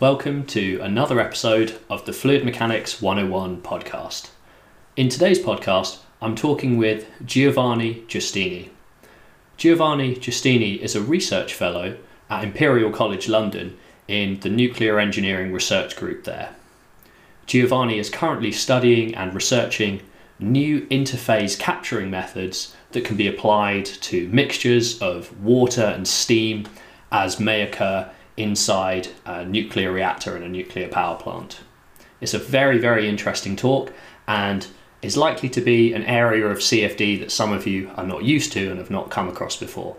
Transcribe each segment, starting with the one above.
Welcome to another episode of the Fluid Mechanics 101 podcast. In today's podcast, I'm talking with Giovanni Giustini. Giovanni Giustini is a research fellow at Imperial College London in the Nuclear Engineering Research Group there. Giovanni is currently studying and researching new interface capturing methods that can be applied to mixtures of water and steam as may occur inside a nuclear reactor and a nuclear power plant. It's a very, very interesting talk and is likely to be an area of CFD that some of you are not used to and have not come across before.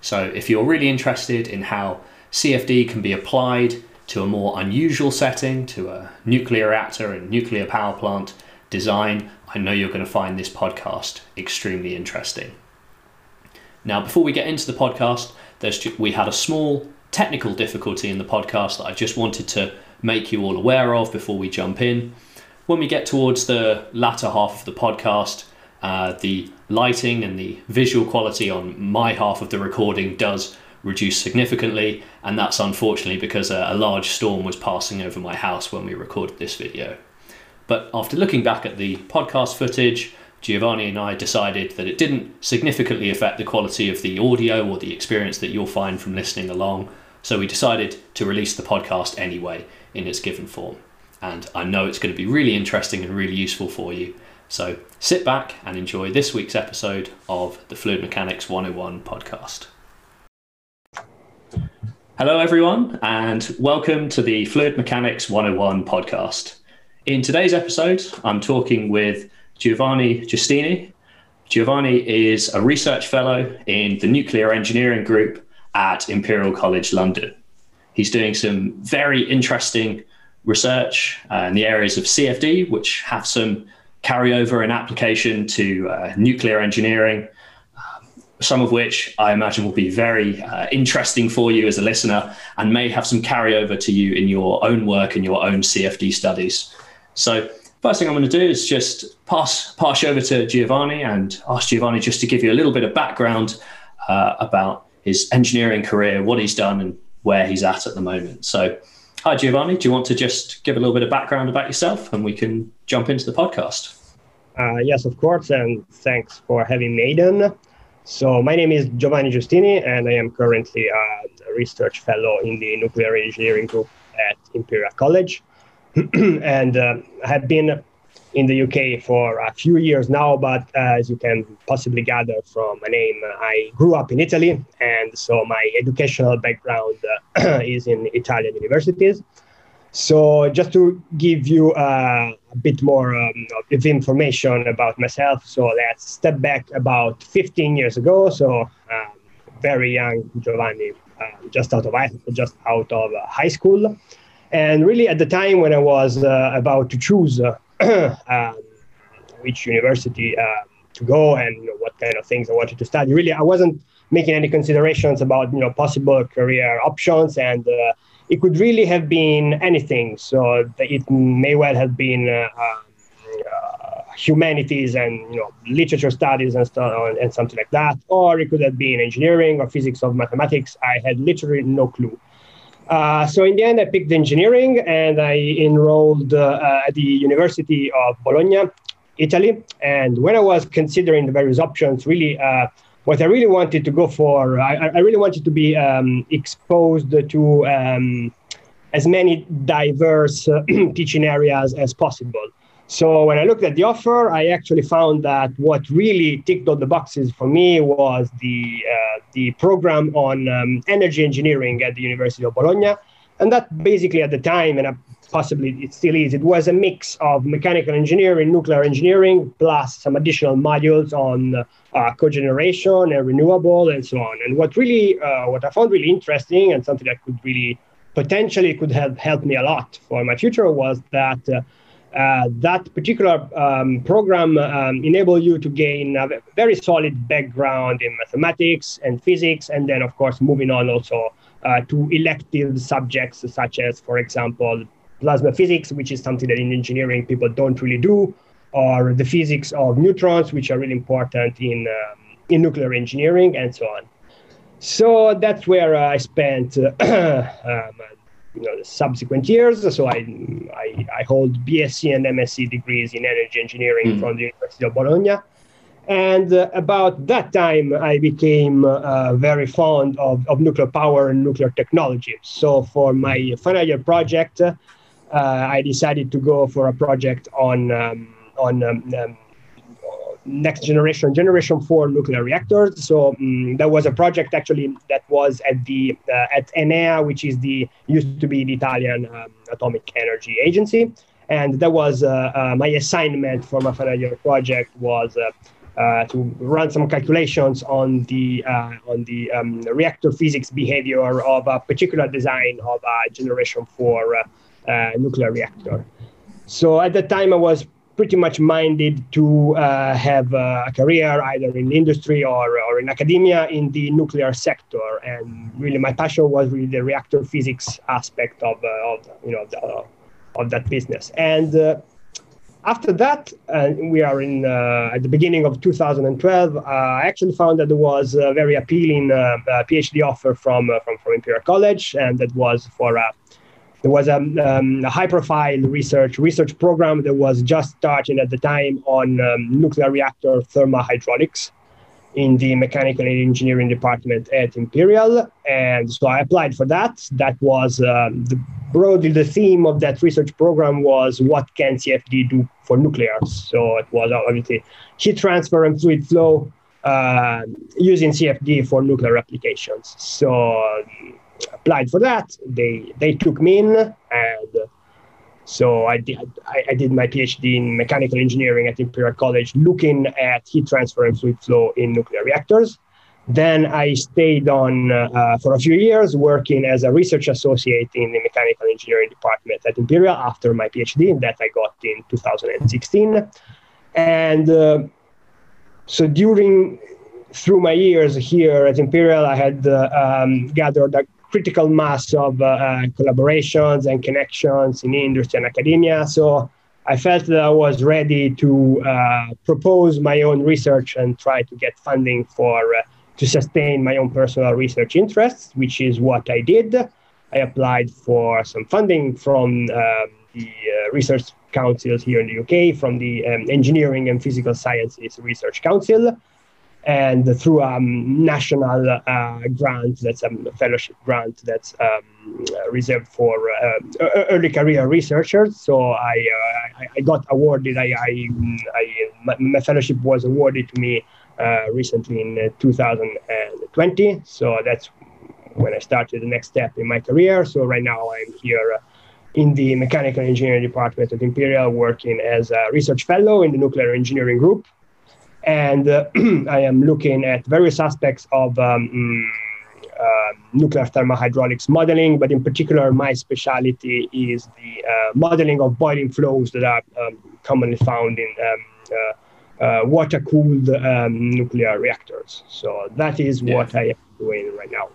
So, if you're really interested in how CFD can be applied to a more unusual setting, to a nuclear reactor and nuclear power plant design, I know you're going to find this podcast extremely interesting. Now, before we get into the podcast, we had a small technical difficulty in the podcast that I just wanted to make you all aware of before we jump in. When we get towards the latter half of the podcast, uh, the lighting and the visual quality on my half of the recording does reduce significantly, and that's unfortunately because a, a large storm was passing over my house when we recorded this video. But after looking back at the podcast footage, Giovanni and I decided that it didn't significantly affect the quality of the audio or the experience that you'll find from listening along. So we decided to release the podcast anyway in its given form. And I know it's going to be really interesting and really useful for you. So sit back and enjoy this week's episode of the Fluid Mechanics 101 podcast. Hello, everyone, and welcome to the Fluid Mechanics 101 podcast. In today's episode, I'm talking with Giovanni Giustini. Giovanni is a research fellow in the nuclear engineering group at Imperial College London. He's doing some very interesting research uh, in the areas of CFD, which have some carryover and application to uh, nuclear engineering, uh, some of which I imagine will be very uh, interesting for you as a listener and may have some carryover to you in your own work and your own CFD studies. So First thing I'm going to do is just pass pass over to Giovanni and ask Giovanni just to give you a little bit of background uh, about his engineering career, what he's done, and where he's at at the moment. So, hi Giovanni, do you want to just give a little bit of background about yourself, and we can jump into the podcast? Uh, yes, of course, and thanks for having me, Aidan. So, my name is Giovanni Giustini, and I am currently a research fellow in the nuclear engineering group at Imperial College. and uh, have been in the UK for a few years now, but uh, as you can possibly gather from my name, I grew up in Italy, and so my educational background uh, is in Italian universities. So, just to give you uh, a bit more um, of information about myself, so let's step back about 15 years ago. So, um, very young Giovanni, uh, just out of just out of high school. And really, at the time when I was uh, about to choose uh, um, which university uh, to go and you know, what kind of things I wanted to study, really, I wasn't making any considerations about you know possible career options, and uh, it could really have been anything. So it may well have been. Uh, um, uh, humanities and you know literature studies and stuff and something like that or it could have been engineering or physics or mathematics i had literally no clue uh, so in the end, I picked engineering and I enrolled uh, at the University of Bologna, Italy. And when I was considering the various options, really, uh, what I really wanted to go for, I, I really wanted to be um, exposed to um, as many diverse uh, teaching areas as possible. So when I looked at the offer, I actually found that what really ticked all the boxes for me was the uh, the program on um, energy engineering at the University of Bologna, and that basically at the time, and possibly it still is, it was a mix of mechanical engineering, nuclear engineering, plus some additional modules on uh, cogeneration and renewable and so on. And what really, uh, what I found really interesting and something that could really potentially could have helped me a lot for my future was that uh, uh, that particular um, program um, enable you to gain a very solid background in mathematics and physics, and then, of course, moving on also uh, to elective subjects such as, for example, plasma physics, which is something that in engineering people don't really do, or the physics of neutrons, which are really important in um, in nuclear engineering, and so on. So that's where I spent um, you know the subsequent years. So I I, I hold BSc and MSc degrees in energy engineering mm. from the University of Bologna. And uh, about that time, I became uh, very fond of, of nuclear power and nuclear technology. So for my final year project, uh, I decided to go for a project on um, on um, um, next generation, generation four nuclear reactors. So um, there was a project actually that was at the uh, at Enea, which is the used to be the Italian um, Atomic Energy Agency, and that was uh, uh, my assignment for my final year project was. Uh, uh, to run some calculations on the uh, on the um, reactor physics behavior of a particular design of a generation four nuclear reactor. So at that time, I was pretty much minded to uh, have uh, a career either in industry or, or in academia in the nuclear sector. And really, my passion was really the reactor physics aspect of, uh, of you know, the, of that business. And uh, after that, uh, we are in uh, at the beginning of 2012. I actually found that there was a very appealing PhD offer from, from, from Imperial College, and that was for a there was a, um, a high-profile research research program that was just starting at the time on um, nuclear reactor thermohydraulics in the mechanical and engineering department at Imperial, and so I applied for that. That was um, the, broadly the theme of that research program was what can CFD do for nuclears. So it was obviously heat transfer and fluid flow uh, using CFD for nuclear applications. So applied for that. They they took me in, and so I did I, I, did my PhD in mechanical engineering at Imperial College, looking at heat transfer and fluid flow in nuclear reactors. Then I stayed on uh, for a few years, working as a research associate in the mechanical engineering department at Imperial after my PhD that I got in 2016. And uh, so during through my years here at Imperial, I had uh, um, gathered a critical mass of uh, uh, collaborations and connections in industry and academia. So I felt that I was ready to uh, propose my own research and try to get funding for to sustain my own personal research interests, which is what I did. I applied for some funding from um, the uh, research councils here in the UK, from the um, Engineering and Physical Sciences Research Council, and through a um, national uh, grant that's a fellowship grant that's um, reserved for uh, early career researchers. So I, uh, I, got awarded. I, I, I my, fellowship was awarded to me uh, recently in 2020. So that's when I started the next step in my career. So right now I'm here in the mechanical engineering department at Imperial, working as a research fellow in the nuclear engineering group and uh, I am looking at various aspects of um, uh, nuclear thermohydraulics modeling, but in particular, my specialty is the uh, modeling of boiling flows that are um, commonly found in um, uh, uh, water-cooled um, nuclear reactors. So that is yeah. what I am doing right now.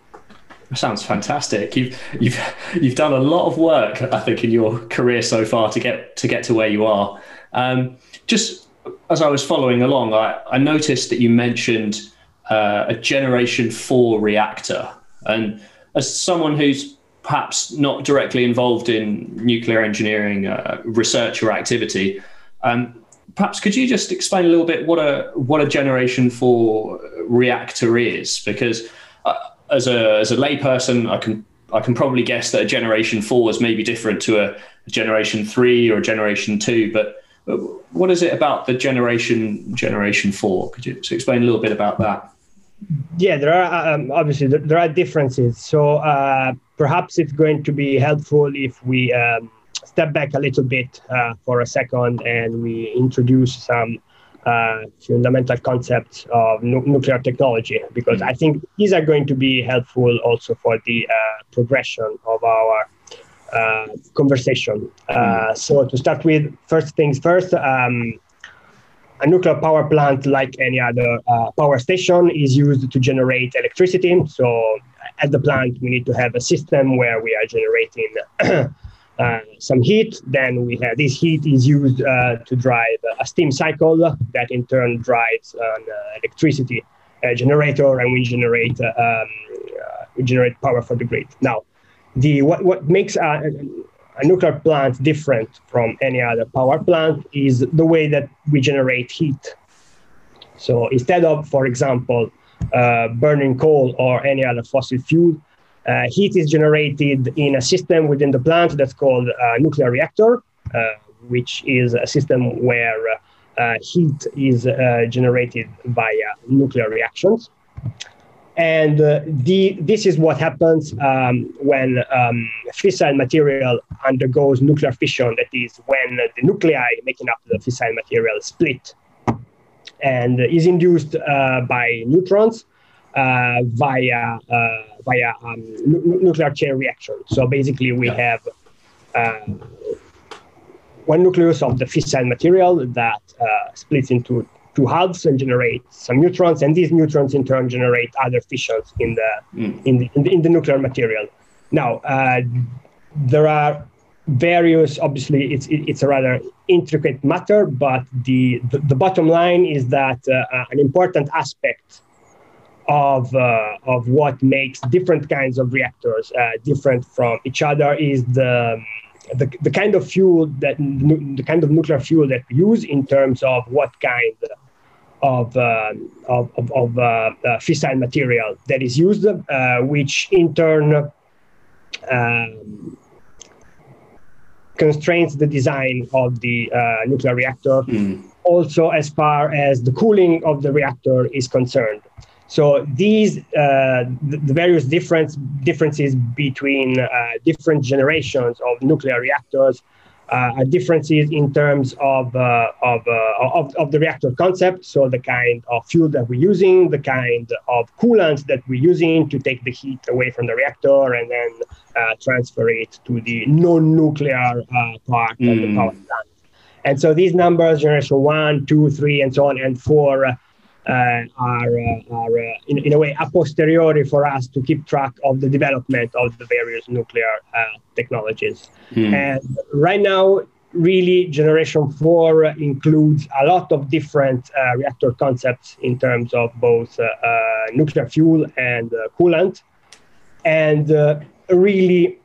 That sounds fantastic. You've you've you've done a lot of work, I think, in your career so far to get to get to where you are. Um, just as I was following along, I, I noticed that you mentioned uh, a Generation 4 reactor. And as someone who's perhaps not directly involved in nuclear engineering uh, research or activity, um, perhaps could you just explain a little bit what a what a Generation 4 reactor is? Because uh, as a as a layperson, I can I can probably guess that a Generation 4 is maybe different to a, a Generation 3 or a Generation 2, but what is it about the generation generation four? Could you explain a little bit about that? Yeah, there are um, obviously there are differences. So uh, perhaps it's going to be helpful if we um, step back a little bit uh, for a second and we introduce some uh, fundamental concepts of nu- nuclear technology because mm-hmm. I think these are going to be helpful also for the uh, progression of our uh, conversation. Uh, hmm. so to start with, first things first, um, a nuclear power plant, like any other uh, power station, is used to generate electricity. So at the plant, we need to have a system where we are generating uh, some heat. Then we have this heat is used uh, to drive a steam cycle that in turn drives an uh, electricity generator, and we generate um, we generate power for the grid. Now the what, what makes a, a nuclear plant different from any other power plant is the way that we generate heat. So instead of, for example, uh, burning coal or any other fossil fuel, uh, heat is generated in a system within the plant that's called a nuclear reactor, uh, which is a system where uh, heat is uh, generated via nuclear reactions. And uh, the, this is what happens um, when um, fissile material undergoes nuclear fission, that is, when the nuclei making up the fissile material split and is induced uh, by neutrons uh, via, uh, via um, nuclear chain reaction. So basically, we yeah. have uh, one nucleus of the fissile material that uh, splits into two halves and generate some neutrons, and these neutrons in turn generate other fissions in the mm. in, the, in, the, in the nuclear material. Now uh, there are various. Obviously, it's it's a rather intricate matter, but the the, the bottom line is that uh, an important aspect of uh, of what makes different kinds of reactors uh, different from each other is the the, the kind of fuel that the kind of nuclear fuel that we use in terms of what kind of uh, of, of, of uh, uh, fissile material that is used, uh, which in turn um, constrains the design of the uh, nuclear reactor. Mm. Also, as far as the cooling of the reactor is concerned. So these uh, the, the, various difference differences between uh, different generations of nuclear reactors uh, differences in terms of, uh, of, uh, of, of, the reactor concept. So the kind of fuel that we're using, the kind of coolant that we're using to take the heat away from the reactor and then uh, transfer it to the non-nuclear uh, part mm. of the hmm. power plant. And so these numbers, generation one, two, three, and so on, and four, uh, Uh, are, uh, are uh, in, in, a way a posteriori for us to keep track of the development of the various nuclear uh, technologies. Hmm. And right now, really, generation four includes a lot of different uh, reactor concepts in terms of both nuclear fuel and coolant. And really,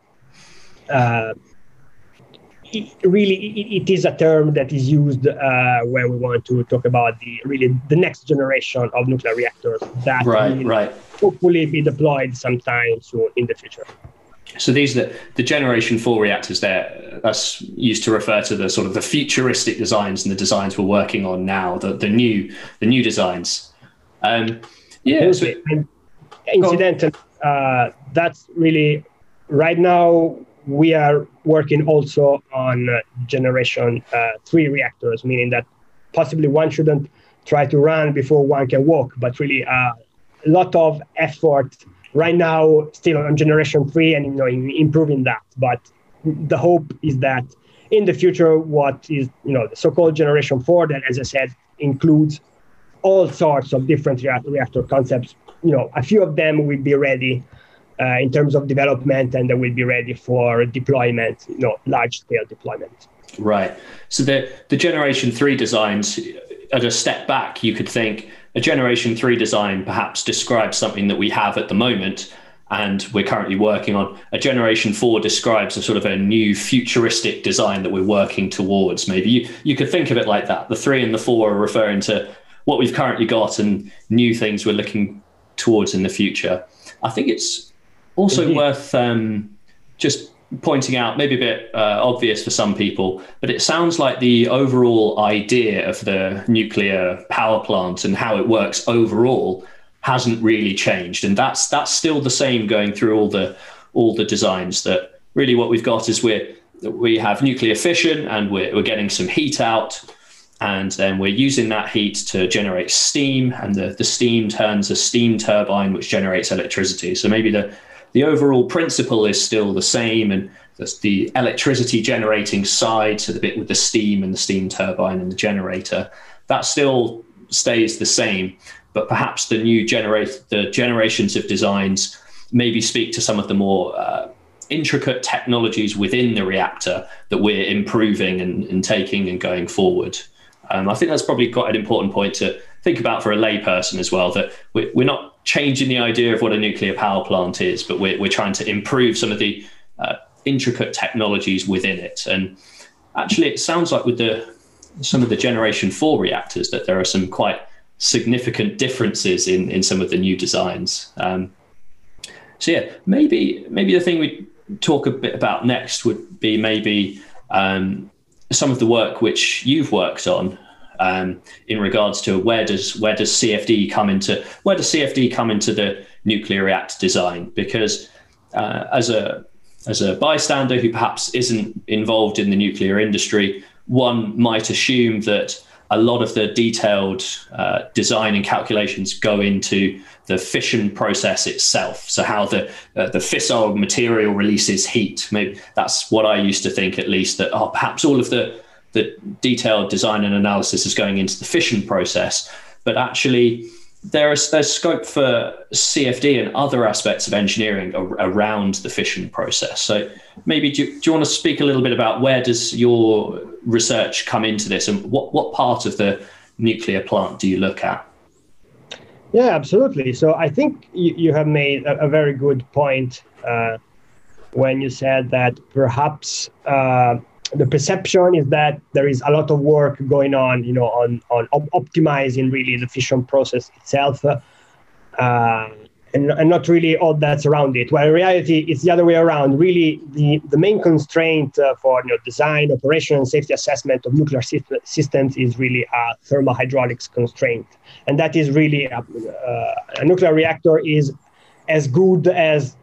really it, it is a term that is used uh, when we want to talk about the really the next generation of nuclear reactors that right, will right. hopefully be deployed sometime soon in the future. So these are the, the generation four reactors there. That's used to refer to the sort of the futuristic designs and the designs we're working on now, the, the new the new designs. Um, yeah. So, incidentally, uh, that's really right now we are working also on uh, generation uh, three reactors, meaning that possibly one shouldn't try to run before one can walk, but really uh, a lot of effort right now still on generation three and you know in improving that. But the hope is that in the future, what is you know the so-called generation four, that as I said includes all sorts of different reactor concepts. You know, a few of them will be ready uh, in terms of development and they will be ready for deployment, you know, large scale deployment. Right. So the, the generation three designs, at a step back, you could think a generation three design perhaps describes something that we have at the moment and we're currently working on. A generation four describes a sort of a new futuristic design that we're working towards. Maybe you, you could think of it like that. The three and the four are referring to what we've currently got and new things we're looking towards in the future. I think it's also Indeed. worth um, just pointing out, maybe a bit uh, obvious for some people, but it sounds like the overall idea of the nuclear power plant and how it works overall hasn't really changed, and that's that's still the same going through all the all the designs. That really what we've got is we're we have nuclear fission and we're, we're getting some heat out. And then we're using that heat to generate steam, and the, the steam turns a steam turbine, which generates electricity. So maybe the, the overall principle is still the same, and the electricity generating side, so the bit with the steam and the steam turbine and the generator, that still stays the same. But perhaps the new generate the generations of designs maybe speak to some of the more uh, intricate technologies within the reactor that we're improving and, and taking and going forward. Um, I think that's probably quite an important point to think about for a layperson as well. That we're, we're not changing the idea of what a nuclear power plant is, but we're, we're trying to improve some of the uh, intricate technologies within it. And actually, it sounds like with the some of the Generation Four reactors that there are some quite significant differences in in some of the new designs. Um, so yeah, maybe maybe the thing we talk a bit about next would be maybe um, some of the work which you've worked on um, in regards to where does where does CFD come into where does CFD come into the nuclear reactor design? Because uh, as a as a bystander who perhaps isn't involved in the nuclear industry, one might assume that a lot of the detailed uh, design and calculations go into the fission process itself. So how the uh, the fissile material releases heat. Maybe that's what I used to think, at least. That oh, perhaps all of the the detailed design and analysis is going into the fission process, but actually there is there's scope for CFD and other aspects of engineering ar- around the fission process. So maybe do you, do you want to speak a little bit about where does your research come into this, and what what part of the nuclear plant do you look at? Yeah, absolutely. So I think you, you have made a, a very good point uh, when you said that perhaps uh, the perception is that there is a lot of work going on, you know, on on op- optimizing really the fission process itself, uh, and, and not really all that's around it. Well, in reality, it's the other way around. Really, the the main constraint uh, for you know, design, operation, and safety assessment of nuclear system, systems is really a thermal hydraulics constraint, and that is really a, uh, a nuclear reactor is as good as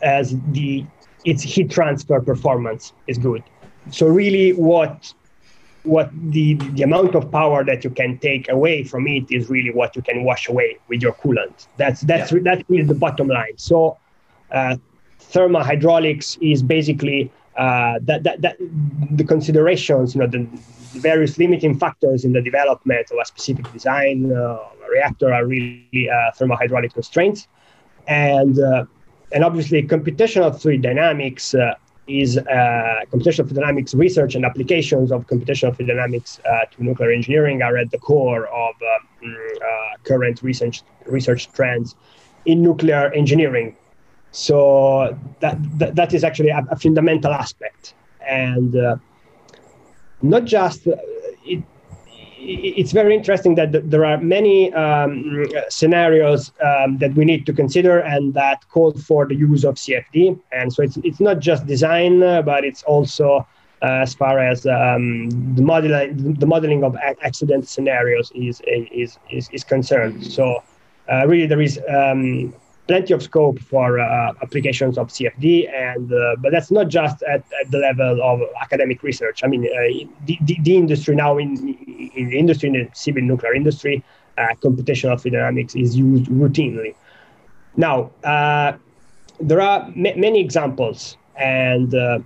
as the its heat transfer performance is good so really what what the the amount of power that you can take away from it is really what you can wash away with your coolant. That's that's yeah. that's really the bottom line. So uh, thermohydraulics is basically uh, that, that that the considerations you know the various limiting factors in the development of a specific design uh, a reactor are really uh, thermohydraulic constraints. And uh, and obviously computational fluid dynamics uh, is uh, computational dynamics research and applications of computational dynamics uh, to nuclear engineering are at the core of uh, mm, uh, current research research trends in nuclear engineering. So that that, that is actually a, a fundamental aspect, and uh, not just uh, it it's very interesting that there are many um, scenarios um, that we need to consider and that call for the use of CFD. And so it's, it's not just design, uh, but it's also uh, as far as um, the modeling the modeling of accident scenarios is is is, is concerned. So uh, really, there is um, plenty of scope for uh, applications of CFD, and uh, but that's not just at, at, the level of academic research. I mean, uh, the, the, the, industry now in, in the industry, in the civil nuclear industry, uh, computational fluid dynamics is used routinely. Now, uh, there are m- many examples, and uh,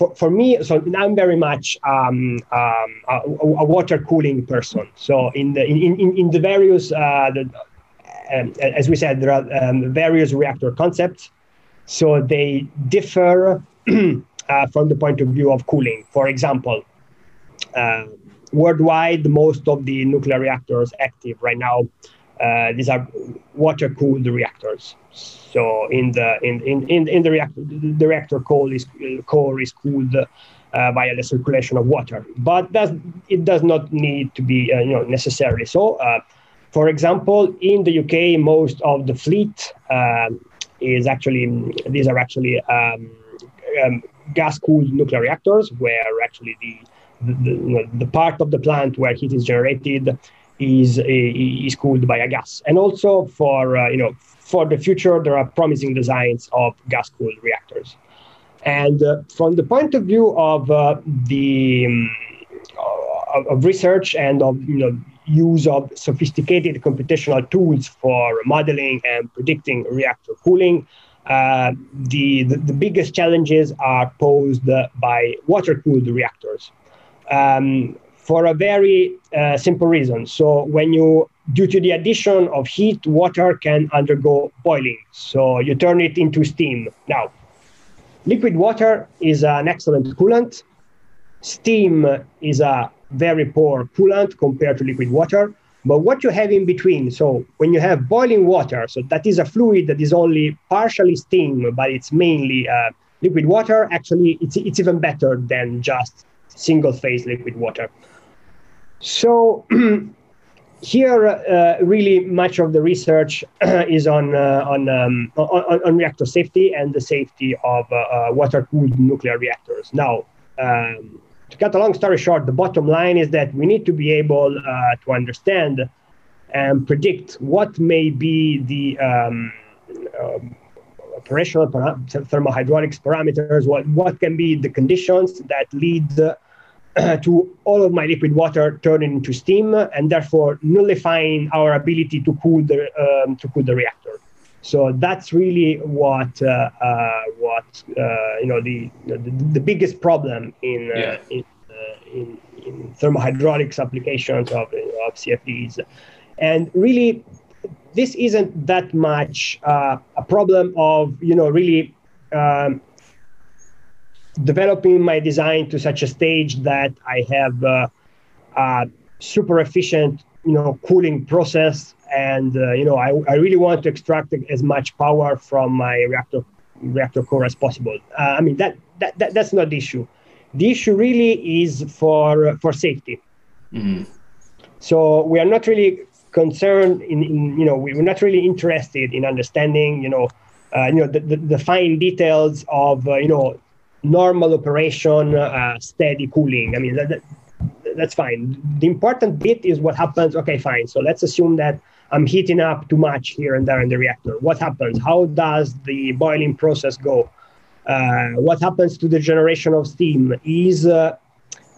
for, for me, so I'm very much um, um, a, a, water cooling person. So in the in, in, in the various, uh, the, um, as we said, there are um, various reactor concepts. So they differ uh, from the point of view of cooling. For example, uh, worldwide, most of the nuclear reactors active right now, uh, these are water-cooled reactors. So in the in in in, in the reactor, the reactor core is core is cooled uh, via the circulation of water, but that it does not need to be uh, you know necessarily so. Uh, for example, in the UK, most of the fleet um, is actually these are actually um, um, gas-cooled nuclear reactors, where actually the the, the, part of the plant where heat is generated is is cooled by a gas, and also for uh, you know for the future, there are promising designs of gas-cooled reactors. And uh, from the point of view of uh, the um, of research and of you know use of sophisticated computational tools for modeling and predicting reactor cooling, uh, the, the, the biggest challenges are posed by water-cooled reactors. Um, for a very uh, simple reason. So when you, due to the addition of heat, water can undergo boiling. So you turn it into steam. Now, liquid water is an excellent coolant. Steam is a very poor coolant compared to liquid water. But what you have in between, so when you have boiling water, so that is a fluid that is only partially steam, but it's mainly uh, liquid water. Actually, it's, it's even better than just single phase liquid water. So here, uh, really much of the research is on, uh, on, um, on, on, reactor safety and the safety of uh, uh, water-cooled nuclear reactors. Now, um, to cut a long story short, the bottom line is that we need to be able uh, to understand and predict what may be the um, um, operational para- thermohydraulics parameters, what, what can be the conditions that lead to all of my liquid water turning into steam and therefore nullifying our ability to cool the, um, to cool the reactor. So that's really what uh, uh, what uh, you know the, the, the biggest problem in uh, yeah. in, uh, in, in thermohydraulics applications of of CFDs, and really this isn't that much uh, a problem of you know really um, developing my design to such a stage that I have a super efficient you know cooling process and uh, you know I, I really want to extract as much power from my reactor reactor core as possible. Uh, I mean that, that that that's not the issue. The issue really is for for safety. Mm-hmm. So we are not really concerned in, in, you know we we're not really interested in understanding you know uh, you know the, the, the, fine details of uh, you know normal operation uh, steady cooling. I mean that, that that's fine. The important bit is what happens. Okay, fine. So let's assume that I'm heating up too much here and there in the reactor. What happens? How does the boiling process go? Uh, what happens to the generation of steam? Is uh,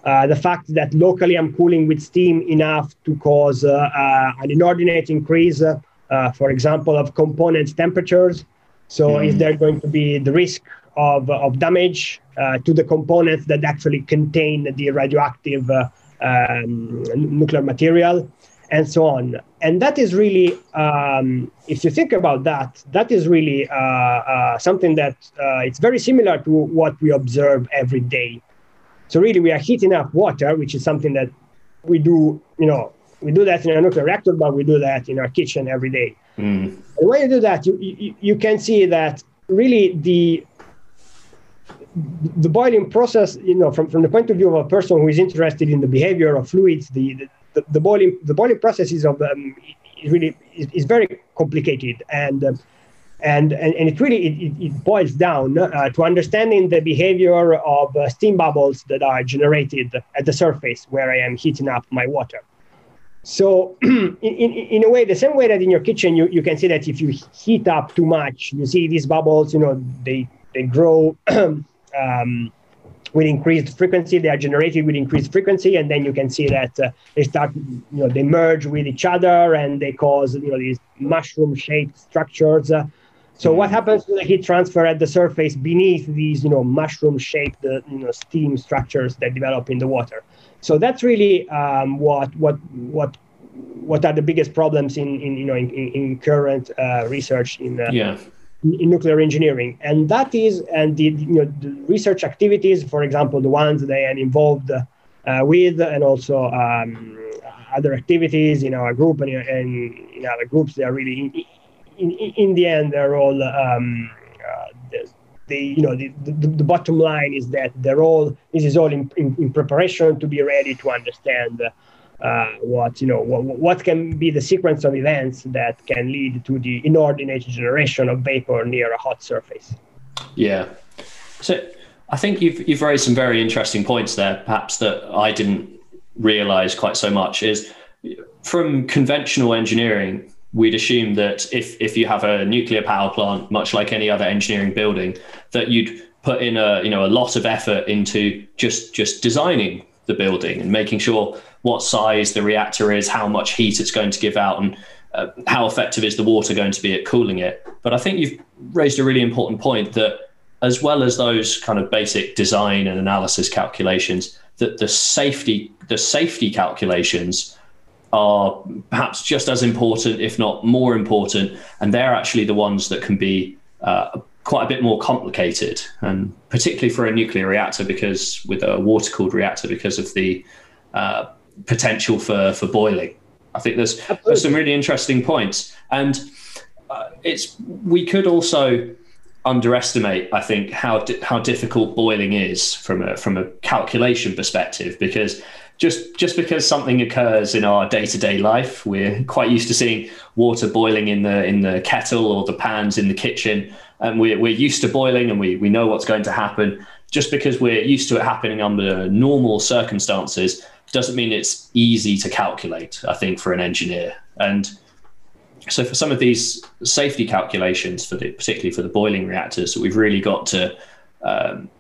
uh, the fact that locally I'm cooling with steam enough to cause uh, uh, an inordinate increase, uh, for example, of components temperatures? So mm. is there going to be the risk of, of damage to the components that actually contain the radioactive um, nuclear material? And so on. And that is really, um, if you think about that, that is really uh, uh, something that uh, it's very similar to what we observe every day. So really, we are heating up water, which is something that we do, you know, we do that in a nuclear reactor, but we do that in our kitchen every day. Mm. And when you do that, you, you, you can see that really the the boiling process, you know, from, from the point of view of a person who is interested in the behavior of fluids, the, the the, the boiling the boiling processes of um, is really is, is, very complicated and. Um, and, and, and it really it, it boils down uh, to understanding the behavior of uh, steam bubbles that are generated at the surface where I am heating up my water. So in, in, in a way, the same way that in your kitchen, you, you can see that if you heat up too much, you see these bubbles, you know, they, they grow um, with increased frequency. They are generated with increased frequency, and then you can see that uh, they start, you know, they merge with each other and they cause, you know, these mushroom-shaped structures. Uh, so what happens to the heat transfer at the surface beneath these, you know, mushroom-shaped, uh, you know, steam structures that develop in the water? So that's really um, what what what what are the biggest problems in, in you know in, in current uh, research in uh, yeah nuclear engineering. And that is and the you know the research activities for example the ones they are involved uh, with and also um, other activities in our group and in, in other groups they are really in, in, in the end they're all um, uh, the, the, you know the, the, the, bottom line is that they're all this is all in, in, in preparation to be ready to understand uh, what you know what, what can be the sequence of events that can lead to the inordinate generation of vapor near a hot surface. Yeah. So I think you've you've raised some very interesting points there, perhaps that I didn't realize quite so much. Is from conventional engineering, we'd assume that if if you have a nuclear power plant, much like any other engineering building, that you'd put in a you know a lot of effort into just just designing the building and making sure what size the reactor is, how much heat it's going to give out, and uh, how effective is the water going to be at cooling it. But I think you've raised a really important point that, as well as those kind of basic design and analysis calculations, that the safety the safety calculations are perhaps just as important, if not more important, and they're actually the ones that can be uh, quite a bit more complicated, and particularly for a nuclear reactor, because with a water cooled reactor, because of the uh, potential for for boiling. I think there's, there's some really interesting points, and uh, it's we could also underestimate, I think, how di- how difficult boiling is from a from a calculation perspective because just just because something occurs in our day to day life, we're quite used to seeing water boiling in the in the kettle or the pans in the kitchen, and we're we're used to boiling and we we know what's going to happen. Just because we're used to it happening under normal circumstances doesn't mean it's easy to calculate. I think for an engineer and so for some of these safety calculations for the particularly for the boiling reactors we've really got to um,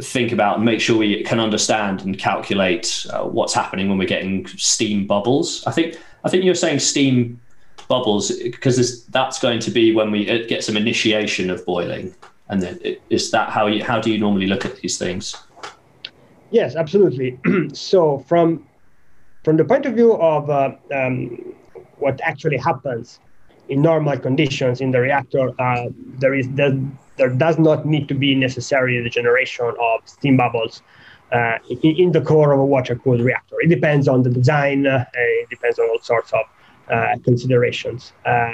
think about and make sure we can understand and calculate uh, what's happening when we're getting steam bubbles. I think i think you're saying steam bubbles because that's going to be when we get some initiation of boiling. And is that how you how do you normally look at these things? Yes absolutely. So from from the point of view of uh, um, what actually happens in normal conditions in the reactor, uh, there is there, there does not need to be necessarily the generation of steam bubbles uh, in, in, the core of a water-cooled reactor. It depends on the design. Uh, it depends on all sorts of uh, considerations. Uh,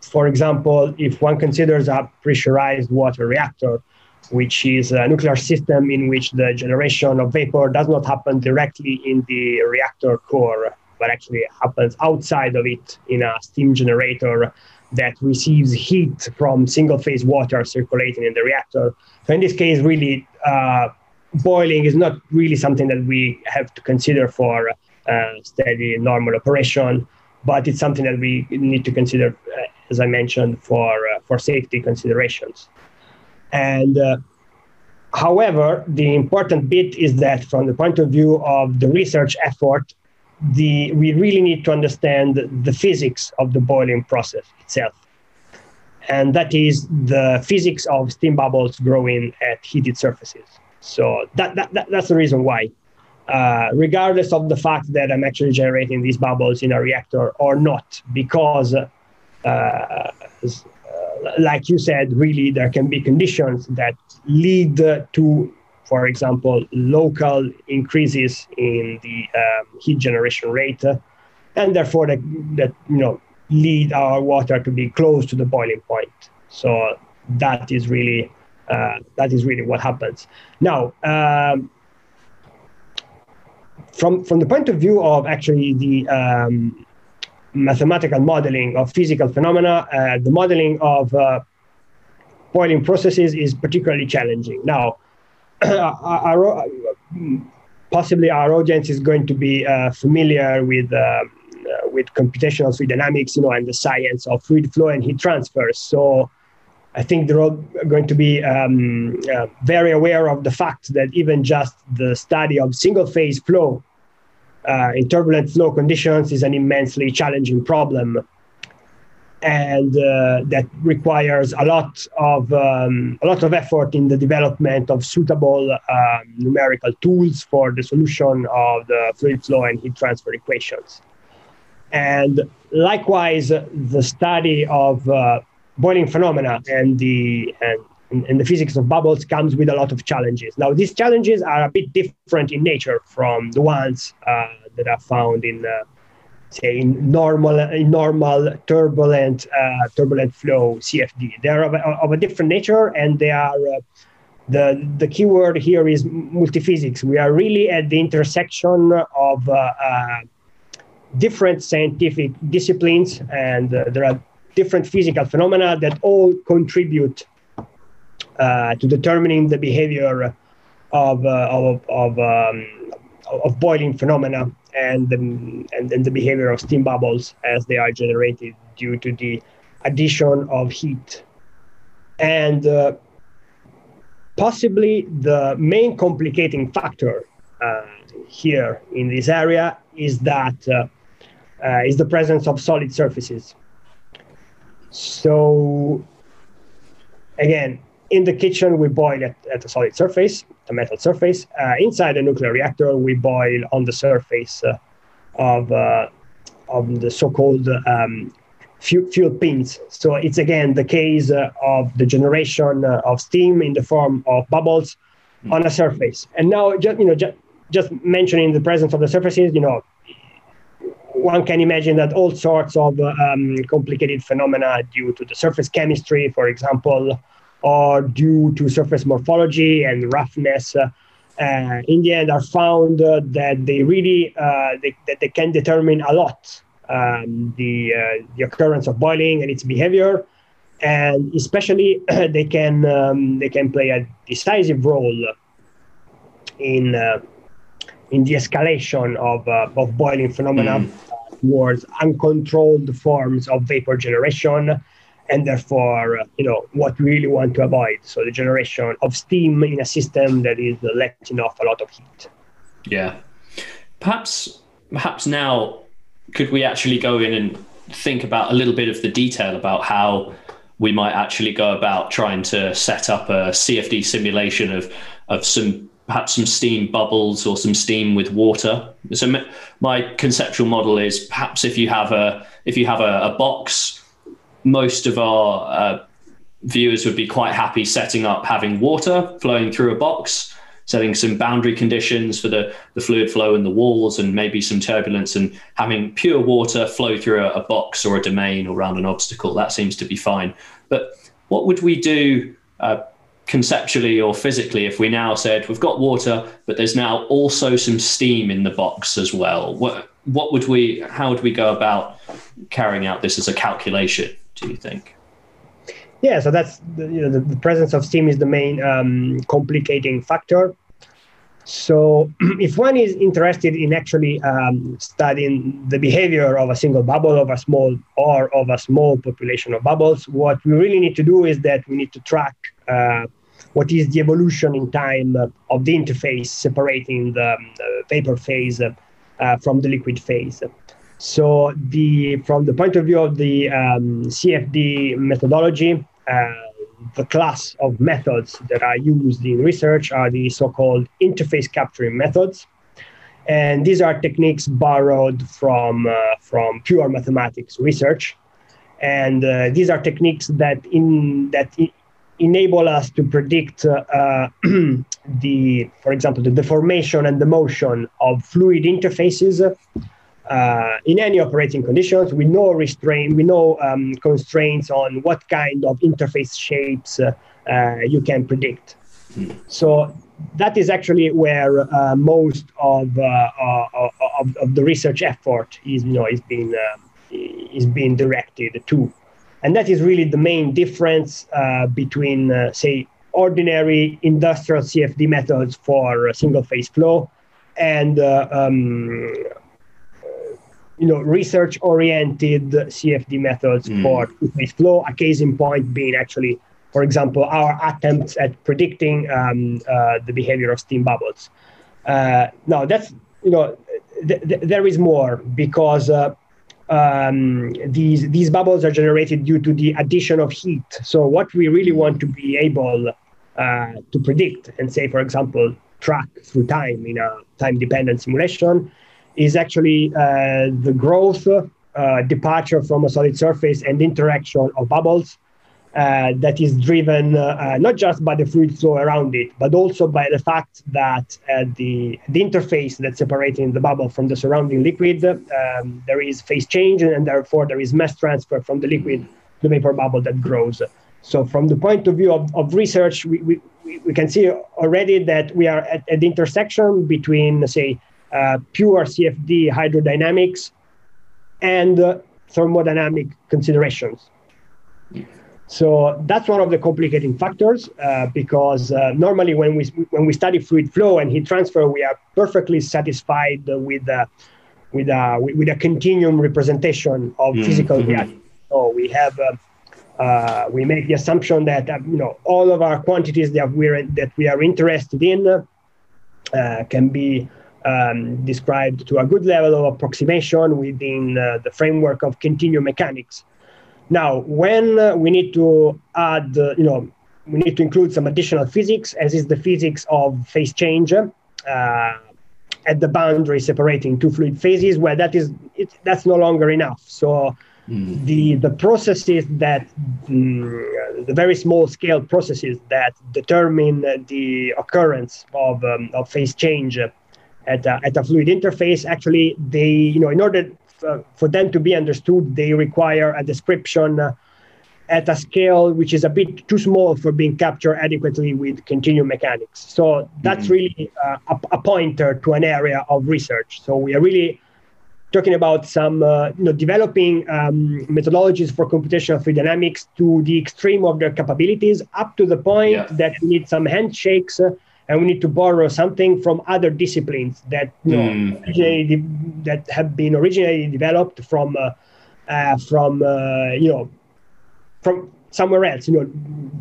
for example, if one considers a pressurized water reactor, which is a nuclear system in which the generation of vapor does not happen directly in the reactor core, but actually happens outside of it in a steam generator that receives heat from single phase water circulating in the reactor. So in this case, really, uh, boiling is not really something that we have to consider for uh, steady normal operation, but it's something that we need to consider, uh, as I mentioned, for uh, for safety considerations. And uh, however, the important bit is that from the point of view of the research effort, the we really need to understand the physics of the boiling process itself. And that is the physics of steam bubbles growing at heated surfaces. So that, that, that that's the reason why. Uh, regardless of the fact that i'm actually generating these bubbles in a reactor or not because uh, uh, like you said really there can be conditions that lead to for example, local increases in the um, heat generation rate, uh, and therefore that, that you know lead our water to be close to the boiling point. So that is really uh, that is really what happens. Now, um, from from the point of view of actually the um, mathematical modeling of physical phenomena, uh, the modeling of uh, boiling processes is particularly challenging. Now, our, possibly our audience is going to be uh, familiar with uh, uh, with computational fluid dynamics, you know, and the science of fluid flow and heat transfer. So I think they're all going to be um, uh, very aware of the fact that even just the study of single phase flow uh, in turbulent flow conditions is an immensely challenging problem and uh, that requires a lot of um, a lot of effort in the development of suitable um, numerical tools for the solution of the fluid flow and heat transfer equations. And likewise, the study of uh, boiling phenomena and the and, and the physics of bubbles comes with a lot of challenges. Now, these challenges are a bit different in nature from the ones uh, that are found in uh, say in normal in normal turbulent uh, turbulent flow CFD. They are of a, of a, different nature, and they are uh, the the keyword here is multiphysics. We are really at the intersection of uh, uh different scientific disciplines, and uh, there are different physical phenomena that all contribute uh, to determining the behavior of of of, um, of boiling phenomena and the, and, and the behavior of steam bubbles as they are generated due to the addition of heat. And uh, possibly the main complicating factor uh, here in this area is that uh, uh is the presence of solid surfaces. So again, in the kitchen, we boil at, at a solid surface, a metal surface. Uh, inside a nuclear reactor, we boil on the surface uh, of, uh, of the so-called um, fuel, fuel, pins. So it's again the case uh, of the generation uh, of steam in the form of bubbles mm. on a surface. And now, just you know, just, just mentioning the presence of the surfaces, you know, one can imagine that all sorts of um, complicated phenomena due to the surface chemistry, for example, or due to surface morphology and roughness, uh, uh, in the end are found uh, that they really uh, they, that they can determine a lot um, the uh, the occurrence of boiling and its behavior, and especially they can um, they can play a decisive role in uh, in the escalation of of boiling phenomena mm. towards uncontrolled forms of vapor generation and therefore, uh, you know, what we really want to avoid. So the generation of steam in a system that is letting off a lot of heat. Yeah. Perhaps, perhaps now, could we actually go in and think about a little bit of the detail about how we might actually go about trying to set up a CFD simulation of of some perhaps some steam bubbles or some steam with water. So my conceptual model is perhaps if you have a if you have a, a box most of our uh, viewers would be quite happy setting up having water flowing through a box, setting some boundary conditions for the, the fluid flow in the walls and maybe some turbulence and having pure water flow through a, a box or a domain or around an obstacle. That seems to be fine. But what would we do uh, conceptually or physically if we now said we've got water, but there's now also some steam in the box as well? What, what would we, how would we go about carrying out this as a calculation? Do you think? Yeah, so that's the, you know the, the presence of steam is the main um, complicating factor. So if one is interested in actually um, studying the behavior of a single bubble of a small or of a small population of bubbles, what we really need to do is that we need to track uh, what is the evolution in time of the interface separating the, the vapor phase uh, from the liquid phase. So the from the point of view of the um, CFD methodology, uh, the class of methods that are used in research are the so-called interface capturing methods. And these are techniques borrowed from, uh, from pure mathematics research. And uh, these are techniques that, in, that enable us to predict uh, the, for example, the deformation and the motion of fluid interfaces uh, in any operating conditions with no restraint, with no um, constraints on what kind of interface shapes uh, uh, you can predict. So that is actually where uh, most of, uh, uh, of, of the research effort is, you know, is being is being directed to, and that is really the main difference between, say, ordinary industrial CFD methods for single phase flow and um, you know, research-oriented CFD methods mm. for two-phase flow. A case in point being actually, for example, our attempts at predicting um, uh, the behavior of steam bubbles. Uh, now, that's you know, th- th- there is more because uh, um, these these bubbles are generated due to the addition of heat. So, what we really want to be able uh, to predict and say, for example, track through time in a time-dependent simulation is actually uh, the growth, uh, departure from a solid surface, and interaction of bubbles uh, that is driven not just by the fluid flow around it, but also by the fact that the, the interface that's separating the bubble from the surrounding liquid, um, there is phase change, and, therefore there is mass transfer from the liquid to the vapor bubble that grows. So, from the point of view of, of research, we, we, we can see already that we are at, at the intersection between, say, uh, pure CFD hydrodynamics and uh, thermodynamic considerations. So that's one of the complicating factors uh, because uh, normally when we when we study fluid flow and heat transfer, we are perfectly satisfied with uh, with a with a continuum representation of mm-hmm. physical mm-hmm. reality. So we have uh, we make the assumption that you know all of our quantities that we that we are interested in can be um, described to a good level of approximation within uh, the framework of continuum mechanics. Now, when uh, we need to add, uh, you know, we need to include some additional physics, as is the physics of phase change uh, at the boundary separating two fluid phases, where that is it, that's no longer enough. So mm. the the processes that mm, the very small scale processes that determine the occurrence of um, of phase change at a, at a fluid interface, actually, they, you know, in order uh, for them to be understood, they require a description uh, at a scale which is a bit too small for being captured adequately with continuum mechanics. So that's mm-hmm. really uh, a, a, pointer to an area of research. So we are really talking about some, uh, you know, developing um, methodologies for computational fluid dynamics to the extreme of their capabilities, up to the point yeah. that we need some handshakes. Uh, and we need to borrow something from other disciplines that you know mm. that have been originally developed from uh, uh, from uh, you know from somewhere else. You know,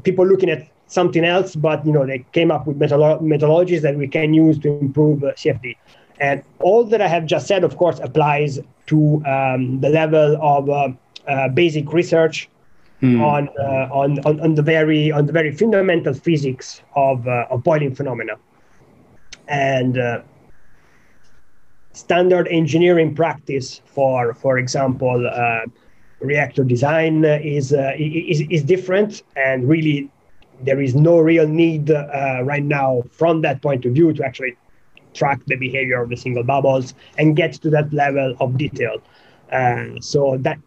people looking at something else, but you know they came up with methodologies that we can use to improve uh, CFD. And all that I have just said, of course, applies to um, the level of uh, uh, basic research mm. on, uh, on, on on the very on the very fundamental physics of uh, of boiling phenomena, and uh, standard engineering practice for for example uh, reactor design is, uh, is is different and really there is no real need uh, right now from that point of view to actually track the behavior of the single bubbles and get to that level of detail. Uh, so that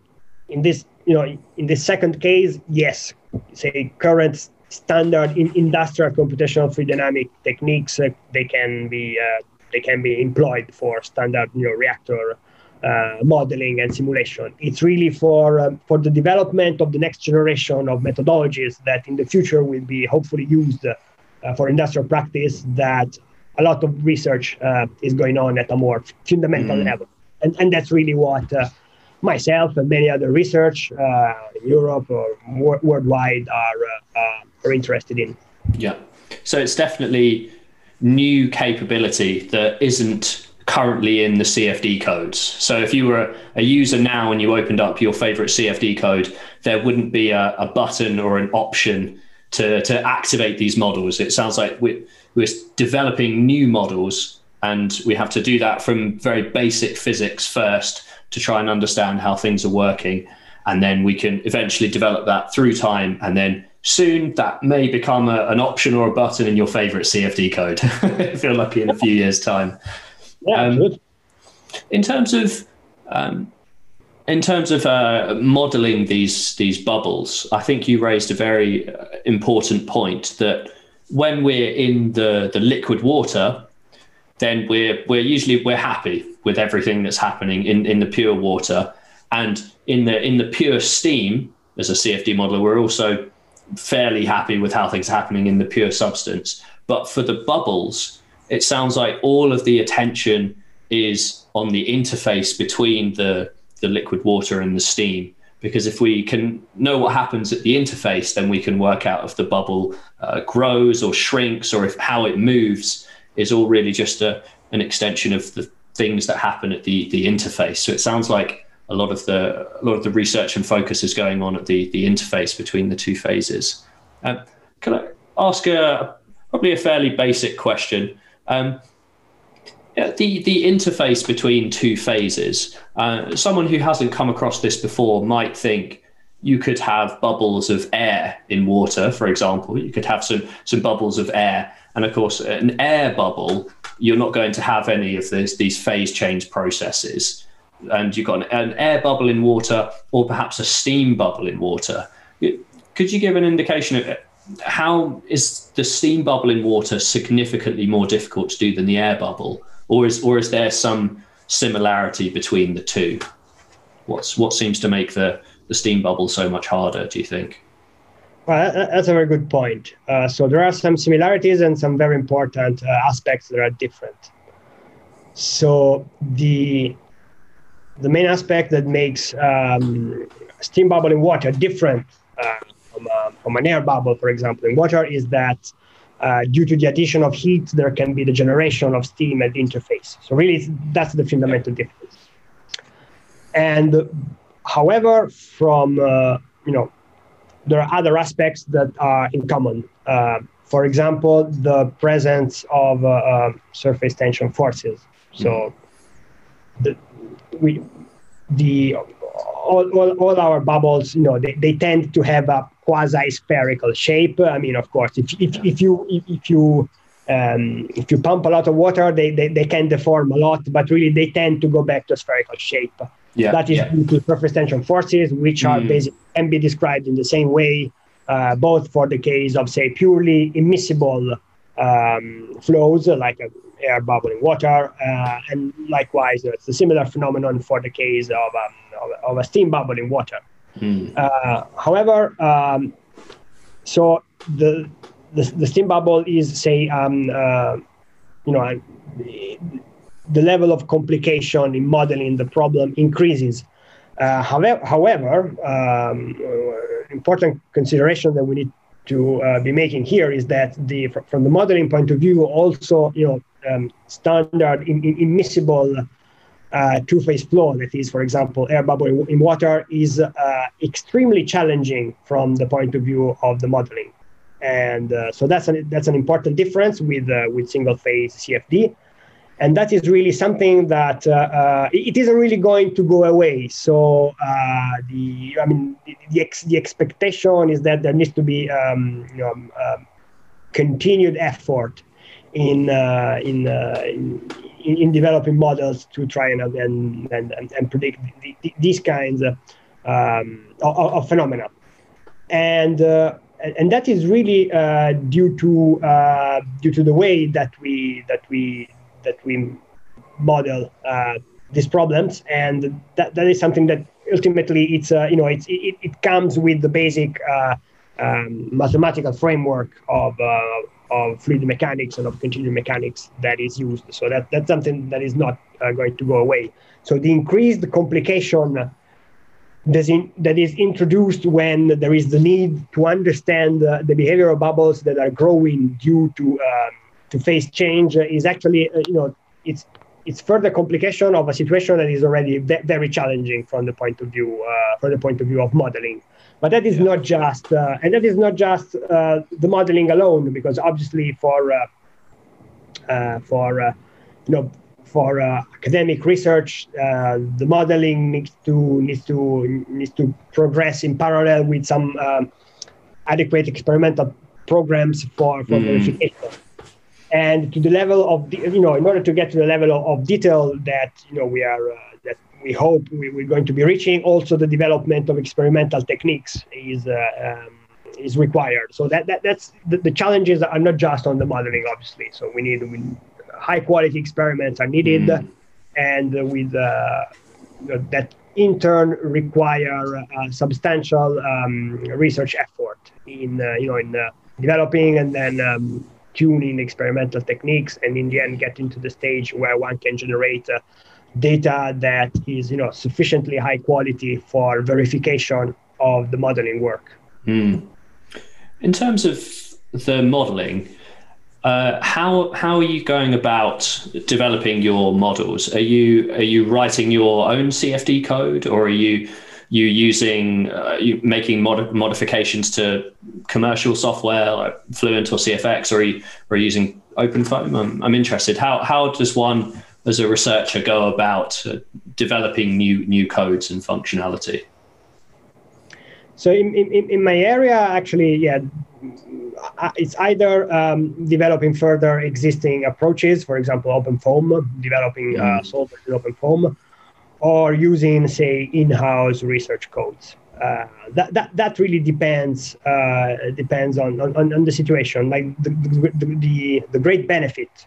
in this you know, in the second case, yes, say current standard in industrial computational fluid dynamic techniques, uh, they can be uh, they can be employed for standard you know reactor uh, modeling and simulation. It's really for um, for the development of the next generation of methodologies that in the future will be hopefully used uh, for industrial practice. That a lot of research uh, is going on at a more fundamental mm. level, and and that's really what uh, myself and many other research uh, in Europe or worldwide are uh, uh, are interested in. Yeah, so it's definitely new capability that isn't currently in the CFD codes. So if you were a user now and you opened up your favorite CFD code, there wouldn't be a, a button or an option to, to activate these models. It sounds like we're, we're developing new models and we have to do that from very basic physics first to try and understand how things are working. And then we can eventually develop that through time. And then soon that may become a, an option or a button in your favorite CFD code if you're lucky in a few years' time. Yeah, um, in terms of um, in terms of uh, modeling these these bubbles, I think you raised a very uh, important point that when we're in the the liquid water, then we're we're usually we're happy with everything that's happening in, in the pure water. And in the in the pure steam, as a CFD modeler, we're also fairly happy with how things are happening in the pure substance. But for the bubbles, it sounds like all of the attention is on the interface between the, the liquid water and the steam. Because if we can know what happens at the interface, then we can work out if the bubble uh, grows or shrinks or if how it moves is all really just a, an extension of the things that happen at the the interface. So it sounds like a lot of the a lot of the research and focus is going on at the the interface between the two phases. Um, can I ask a probably a fairly basic question? Um, yeah, the the interface between two phases. Uh, someone who hasn't come across this before might think you could have bubbles of air in water, for example. You could have some some bubbles of air, and of course, an air bubble you're not going to have any of this, these phase change processes. And you've got an, an air bubble in water or perhaps a steam bubble in water. Could you give an indication of how is the steam bubble in water significantly more difficult to do than the air bubble? Or is, or is there some similarity between the two? What's, what seems to make the, the steam bubble so much harder, do you think? Well, that's a very good point. Uh, so there are some similarities and some very important uh, aspects that are different. So the the main aspect that makes um, steam bubble in water different uh, from, uh, from, an air bubble, for example, in water, is that uh, due to the addition of heat, there can be the generation of steam at the interface. So really, that's the fundamental difference. And however, from uh, you know there are other aspects that are in common. Uh, for example, the presence of uh, uh, surface tension forces. So, the, we, the all, all, all, our bubbles, you know, they, they tend to have a quasi-spherical shape. I mean, of course, if, if, if you if, if you um, if you pump a lot of water, they, they, they can deform a lot, but really they tend to go back to a spherical shape. Yeah, that is yeah. due to surface tension forces, which mm. are basically can be described in the same way, uh, both for the case of say purely immiscible um, flows like air bubbling in water, uh, and likewise it's a similar phenomenon for the case of, um, of, of, a steam bubbling in water. Mm. however, um, so the, the, the steam bubble is say um, uh, you know the level of complication in modeling the problem increases. Uh, however, however um, uh, important consideration that we need to uh, be making here is that the from the modeling point of view, also you know um, standard in, in, immiscible uh, two-phase flow, that is, for example, air bubble in, in water, is uh, extremely challenging from the point of view of the modeling, and uh, so that's an that's an important difference with with single-phase CFD and that is really something that uh, uh, it isn't really going to go away. So uh, the I mean the the, ex, the, expectation is that there needs to be um, you know, um, um continued effort in uh, in, uh, in, in developing models to try and and and, and predict the, the, these kinds of, um, of, of, phenomena, and. Uh, and that is really due to due to the way that we that we that we model uh, these problems, and that, that is something that ultimately it's uh, you know it's, it, it comes with the basic uh, um, mathematical framework of uh, of fluid mechanics and of continuum mechanics that is used. So that that's something that is not uh, going to go away. So the increased complication that is introduced when there is the need to understand uh, the behavior of bubbles that are growing due to um, to phase change is actually, uh, you know, it's it's further complication of a situation that is already very challenging from the point of view uh, from the point of view of modeling. But that is yeah. not just, uh, and that is not just uh, the modeling alone, because obviously for uh, uh, for you know for academic research, the modeling needs to needs to needs to progress in parallel with some um, adequate experimental programs for for mm. verification and to the level of you know in order to get to the level of, of detail that you know we are uh, that we hope we, are going to be reaching also the development of experimental techniques is uh, um, is required so that, that that's the, the, challenges are not just on the modeling obviously so we need we, high quality experiments are needed mm. and with uh, that in turn require uh, substantial um, research effort in uh, you know in uh, developing and then um, tuning experimental techniques and in the end getting to the stage where one can generate uh, data that is you know sufficiently high quality for verification of the modeling work mm. in terms of the modeling uh, how how are you going about developing your models? Are you are you writing your own CFD code, or are you you using uh, you making mod- modifications to commercial software like Fluent or CFX, or are you, or using OpenFOAM? I'm, I'm interested. How how does one as a researcher go about uh, developing new new codes and functionality? So in, in, in my area, actually, yeah, it's either um, developing further existing approaches, for example, OpenFOAM, developing uh, mm. solvers in OpenFOAM, or using, say, in-house research codes. Uh, that, that that really depends uh, depends on, on, on the situation. Like the the, the, the great benefit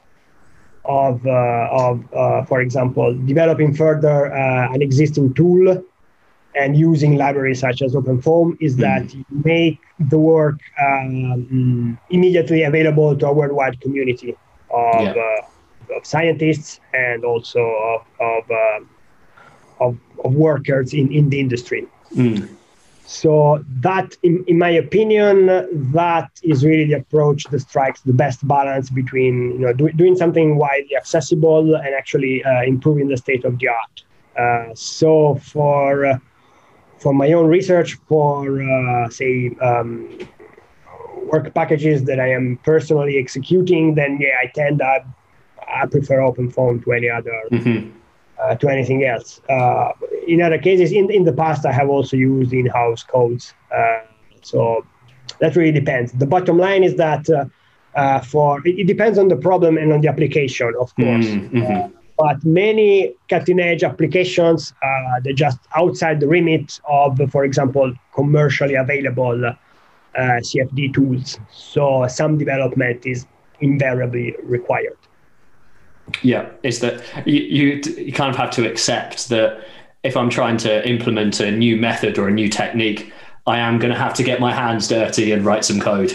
of uh, of uh, for example developing further uh, an existing tool and using libraries such as OpenFOAM is mm-hmm. that you make the work um, immediately available to a worldwide community of, yeah. Uh, of scientists and also of, of of, of workers in, in the industry. Mm. So that, in, in my opinion, that is really the approach that strikes the best balance between you know do, doing something widely accessible and actually uh, improving the state of the art. Uh, so for uh, for my own research, for uh, say um, work packages that I am personally executing, then yeah, I tend I, I prefer OpenFOAM to any other. Mm-hmm to anything else. Uh, in other cases, in, in the past, I have also used in-house codes. Uh, so that really depends. The bottom line is that uh, uh, for it, depends on the problem and on the application, of course. Mm-hmm. Uh, but many cutting edge applications uh, they're just outside the remit of, for example, commercially available uh, CFD tools. So some development is invariably required. Yeah, is that you, you you kind of have to accept that if I'm trying to implement a new method or a new technique, I am going to have to get my hands dirty and write some code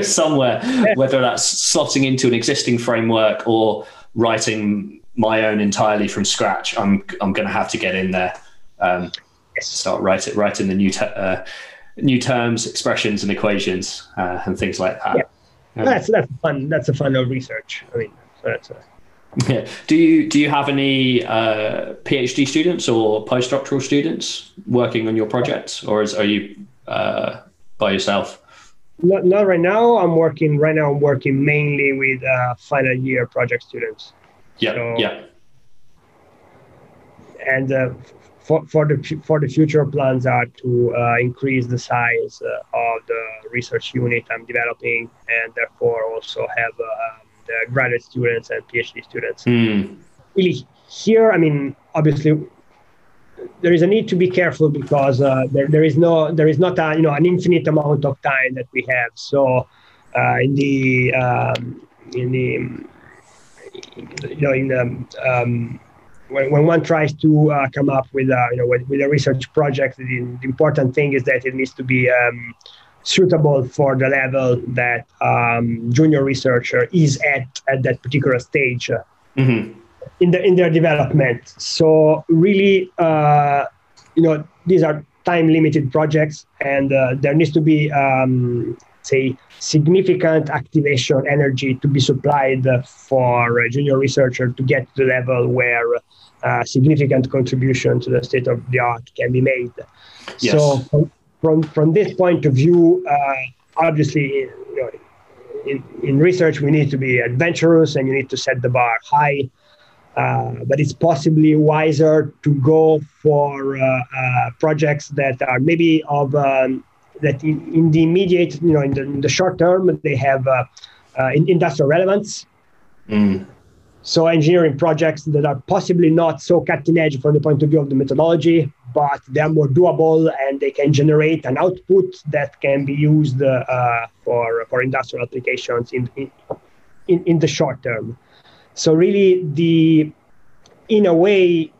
somewhere, whether that's slotting into an existing framework or writing my own entirely from scratch. I'm I'm going to have to get in there, um, start writing writing the new te- uh, new terms, expressions, and equations uh, and things like that. Yeah. Um, that's that's fun. That's a fun of research. I mean, so that's a, yeah. Do you do you have any uh, PhD students or postdoctoral students working on your projects, or is, are you uh, by yourself? Not, not right now. I'm working right now. I'm working mainly with uh, final year project students. Yeah. So, yeah. And uh, for, for the for the future plans are to uh, increase the size uh, of the research unit I'm developing, and therefore also have the graduate students and PhD students. Mm. Really, here, I mean, obviously, there is a need to be careful because uh, there, there is no there is not a you know an infinite amount of time that we have. So uh, in the um, in the you know in the um, when, when one tries to uh, come up with a you know with, with a research project, the, the, important thing is that it needs to be um, suitable for the level that um, junior researcher is at at that particular stage mm-hmm. in the in their development. So really, uh, you know, these are time limited projects, and uh, there needs to be um, say significant activation energy to be supplied for a junior researcher to get to the level where uh, significant contribution to the state of the art can be made. Yes. So from from this point of view, uh, obviously, you know, in, in research we need to be adventurous and you need to set the bar high. Uh, but it's possibly wiser to go for uh, uh, projects that are maybe of um, that in, in, the immediate, you know, in the, in the short term, they have uh, uh, industrial relevance. Mm. So engineering projects that are possibly not so cutting edge from the point of view of the methodology, but they're more doable and they can generate an output that can be used uh, for, for industrial applications in, in, in the short term. So really, the in a way,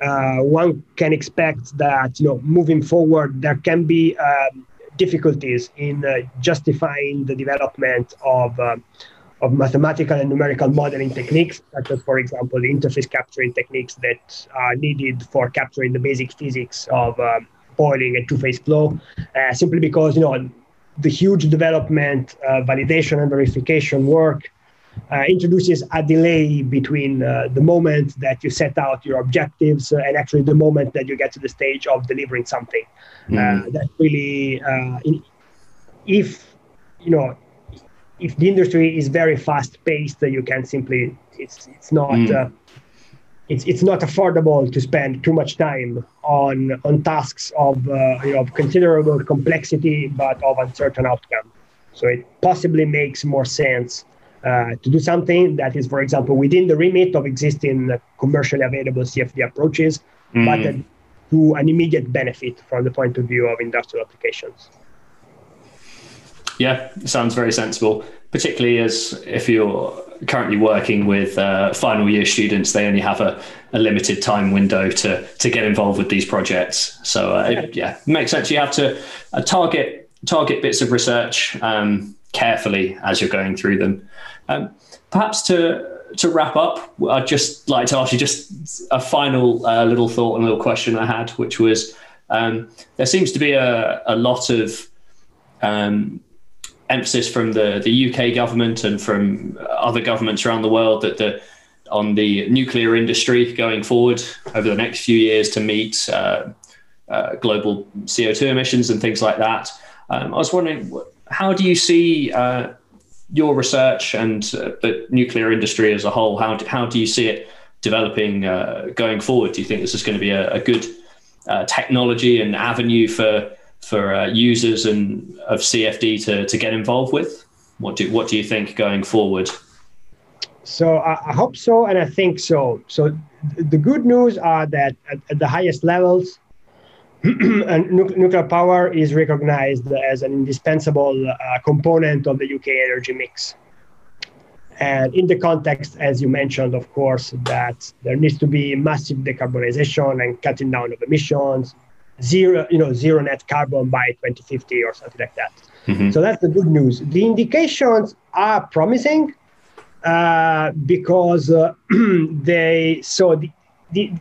uh, one can expect that you know moving forward there can be um, difficulties in uh, justifying the development of um, of mathematical and numerical modeling techniques, such as, for example, the interface capturing techniques that are needed for capturing the basic physics of um, boiling and two-phase flow, uh, simply because you know the huge development, uh, validation, and verification work uh, introduces a delay between uh, the moment that you set out your objectives uh, and actually the moment that you get to the stage of delivering something. Mm. that really, uh, in, if you know if the industry is very fast paced, you can simply it's it's not mm. uh, it's it's not affordable to spend too much time on on tasks of uh, you know of considerable complexity but of uncertain outcome. So it possibly makes more sense uh, to do something that is, for example, within the remit of existing commercially available CFD approaches, mm. but to an immediate benefit from the point of view of industrial applications. Yeah, sounds very sensible. Particularly as if you're currently working with uh, final year students, they only have a, a, limited time window to to get involved with these projects. So uh, it, yeah, makes sense. You have to uh, target target bits of research um, carefully as you're going through them. Um, perhaps to to wrap up, I'd just like to ask you just a final uh, little thought and a little question I had, which was um, there seems to be a, a lot of um, emphasis from the, the UK government and from other governments around the world that the on the nuclear industry going forward over the next few years to meet uh, uh, global CO2 emissions and things like that. Um, I was wondering, how do you see uh, your research and uh, the nuclear industry as a whole? How do, how do you see it developing uh, going forward? Do you think this is going to be a, a good uh, technology and avenue for for uh, users and of CFD to, to get involved with? What do what do you think going forward? so I, I, hope so, and I think so. So the good news are that at, at the highest levels, and nu- nuclear power is recognized as an indispensable uh, component of the UK energy mix. And in the context, as you mentioned, of course, that there needs to be massive decarbonization and cutting down of emissions, zero, you know, zero net carbon by 2050 or something like that. Mm-hmm. So that's the good news. The indications are promising uh, because uh, they so the, the,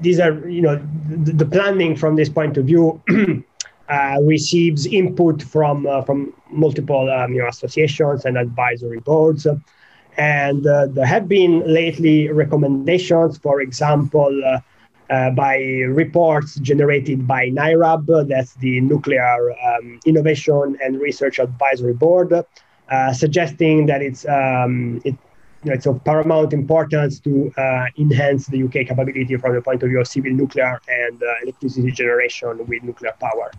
these are you know the, the, planning from this point of view uh, receives input from uh, from multiple um, you know associations and advisory boards. And uh, there have been lately recommendations, for example, uh, by reports generated by NIRAB, that's the Nuclear um, Innovation and Research Advisory Board, uh, suggesting that it's um, it, you know, it's of paramount importance to uh, enhance the UK capability from the point of view of civil nuclear and uh, electricity generation with nuclear power.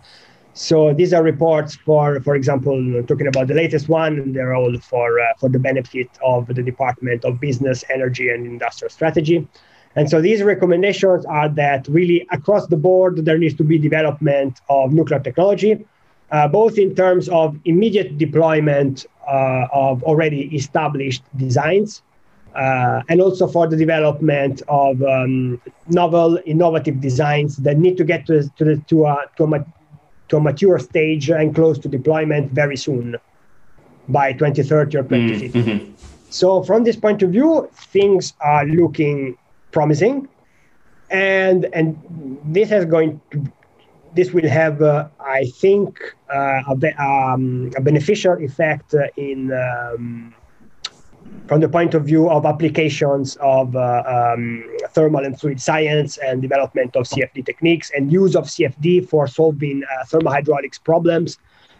So these are reports for, for example, talking about the latest one. They're all for uh, for the benefit of the Department of Business, Energy, and Industrial Strategy. And so these recommendations are that really across the board, there needs to be development of nuclear technology, uh, both in terms of immediate deployment uh, of already established designs, uh, and also for the development of um, novel, innovative designs that need to get to, to, the, to, a, to, a, to a mature stage and close to deployment very soon by 2030 or 2050. Mm-hmm. So, from this point of view, things are looking promising, and and this is going to this will have, uh, I think, uh, a, be, um, a, beneficial effect in um, from the point of view of applications of uh, um, thermal and fluid science and development of CFD techniques and use of CFD for solving uh, thermohydraulics problems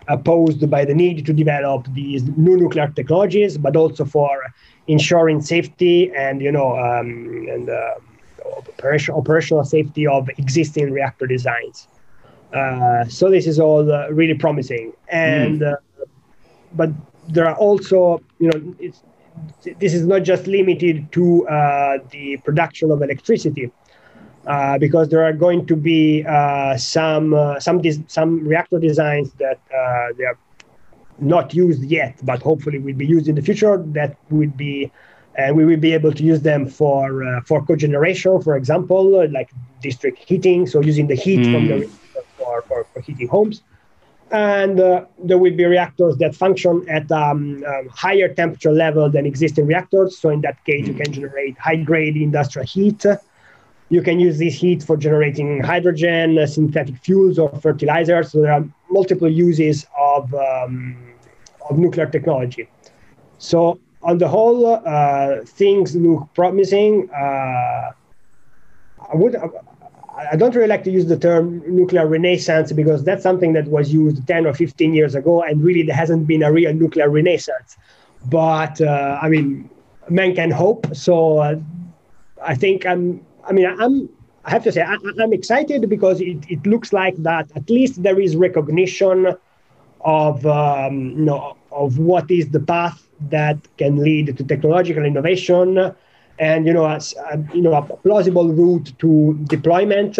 uh, posed by the need to develop these new nuclear technologies, but also for ensuring safety and you know um, and uh, operation, operational safety of existing reactor designs. Uh, so this is all uh, really promising, and mm. but there are also you know this is not just limited to uh, the production of electricity. Uh, because there are going to be uh, some some some reactor designs that they are not used yet, but hopefully will be used in the future. That would be, and we will be able to use them for uh, for cogeneration, for example, like district heating. So using the heat mm. from the hmm. for, for, for heating homes. And uh, there will be reactors that function at um, um, higher temperature level than existing reactors. So in that case, you can generate high-grade industrial heat. You can use this heat for generating hydrogen, uh, synthetic fuels, or fertilizers. So there are multiple uses of um, of nuclear technology. So on the whole, uh, things look promising. Uh, I would. I don't really like to use the term nuclear renaissance because that's something that was used 10 or 15 years ago, and really there hasn't been a real nuclear renaissance. But uh, I mean, men can hope. So uh, I think I'm. I mean, I'm. I have to say, I, am excited because it, it looks like that at least there is recognition of um, you know of what is the path that can lead to technological innovation and you know as uh, you know a plausible route to deployment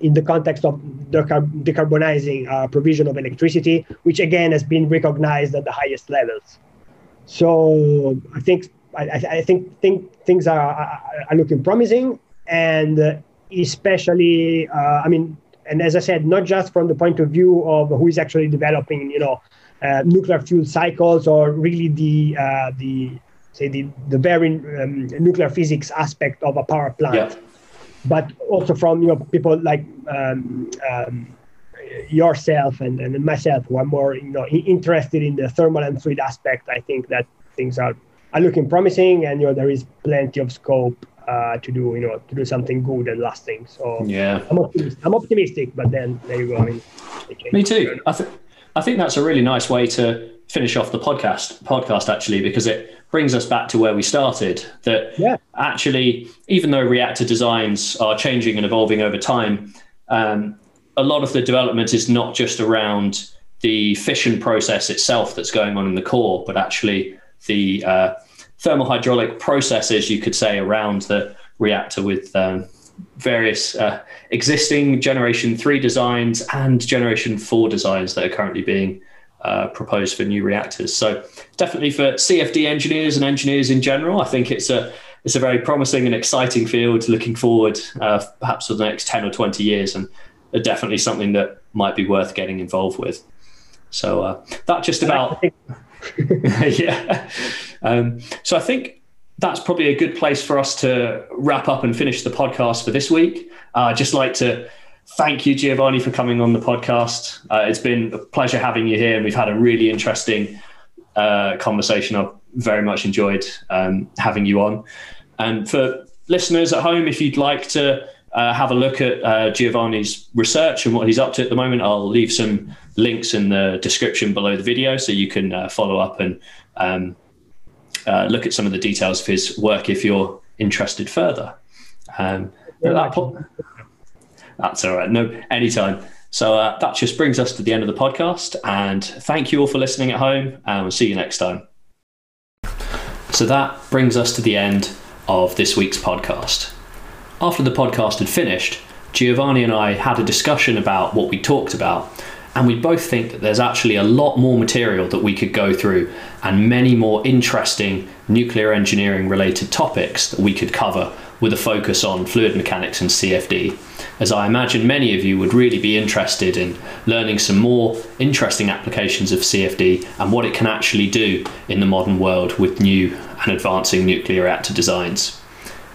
in the context of decarbonizing uh, provision of electricity which again has been recognized at the highest levels. So i think i, I think, think things are, are looking promising and especially uh, i mean and as I said, not just from the point of view of who is actually developing, you know, uh, nuclear fuel cycles or really the uh, the say the the very um, nuclear physics aspect of a power plant, yeah. but also from you know people like um, um, yourself and, and myself who are more you know interested in the thermal and fluid aspect. I think that things are are looking promising, and you know there is plenty of scope uh, to do you know to do something good and lasting. So yeah, I'm optimistic. I'm optimistic, but then there you go. I mean, me too. I think I think that's a really nice way to finish off the podcast podcast actually because it brings us back to where we started that yeah. actually even though reactor designs are changing and evolving over time um, a lot of the development is not just around the fission process itself that's going on in the core but actually the uh, thermal hydraulic processes, you could say, around the reactor with um, various uh, existing generation three designs and generation four designs that are currently being uh, proposed for new reactors. So definitely for CFD engineers and engineers in general, I think it's a it's a very promising and exciting field. Looking forward, uh, perhaps for the next ten or twenty years, and definitely something that might be worth getting involved with. So uh, that just about yeah. Um, so I think that's probably a good place for us to wrap up and finish the podcast for this week. Uh, I'd just like to thank you, Giovanni, for coming on the podcast. Uh, it's been a pleasure having you here, and we've had a really interesting uh, conversation. I've very much enjoyed um, having you on. And for listeners at home, if you'd like to uh, have a look at uh, Giovanni's research and what he's up to at the moment, I'll leave some links in the description below the video so you can uh, follow up and um, uh, look at some of the details of his work if you're interested further. Um, that point, that's all right. No, anytime. So uh, that just brings us to the end of the podcast. And thank you all for listening at home. And we'll see you next time. So that brings us to the end of this week's podcast. After the podcast had finished, Giovanni and I had a discussion about what we talked about and we both think that there's actually a lot more material that we could go through and many more interesting nuclear engineering related topics that we could cover with a focus on fluid mechanics and CFD. As I imagine many of you would really be interested in learning some more interesting applications of CFD and what it can actually do in the modern world with new and advancing nuclear reactor designs.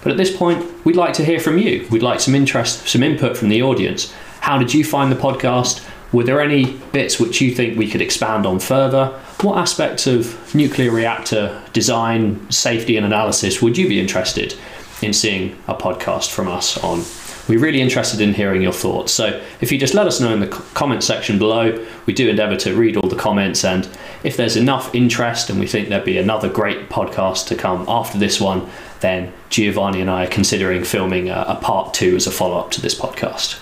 But at this point, we'd like to hear from you. We'd like some interest, some input from the audience. How did you find the podcast? Were there any bits which you think we could expand on further? What aspects of nuclear reactor design, safety, and analysis would you be interested in seeing a podcast from us on? We're really interested in hearing your thoughts. So if you just let us know in the comment section below, we do endeavour to read all the comments. And if there's enough interest and we think there'd be another great podcast to come after this one, then Giovanni and I are considering filming a, a part two as a follow up to this podcast.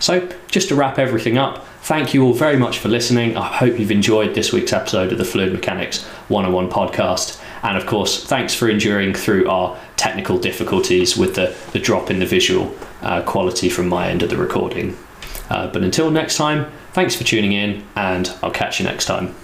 So, just to wrap everything up, thank you all very much for listening. I hope you've enjoyed this week's episode of the Fluid Mechanics 101 podcast. And of course, thanks for enduring through our technical difficulties with the, the drop in the visual uh, quality from my end of the recording. Uh, but until next time, thanks for tuning in, and I'll catch you next time.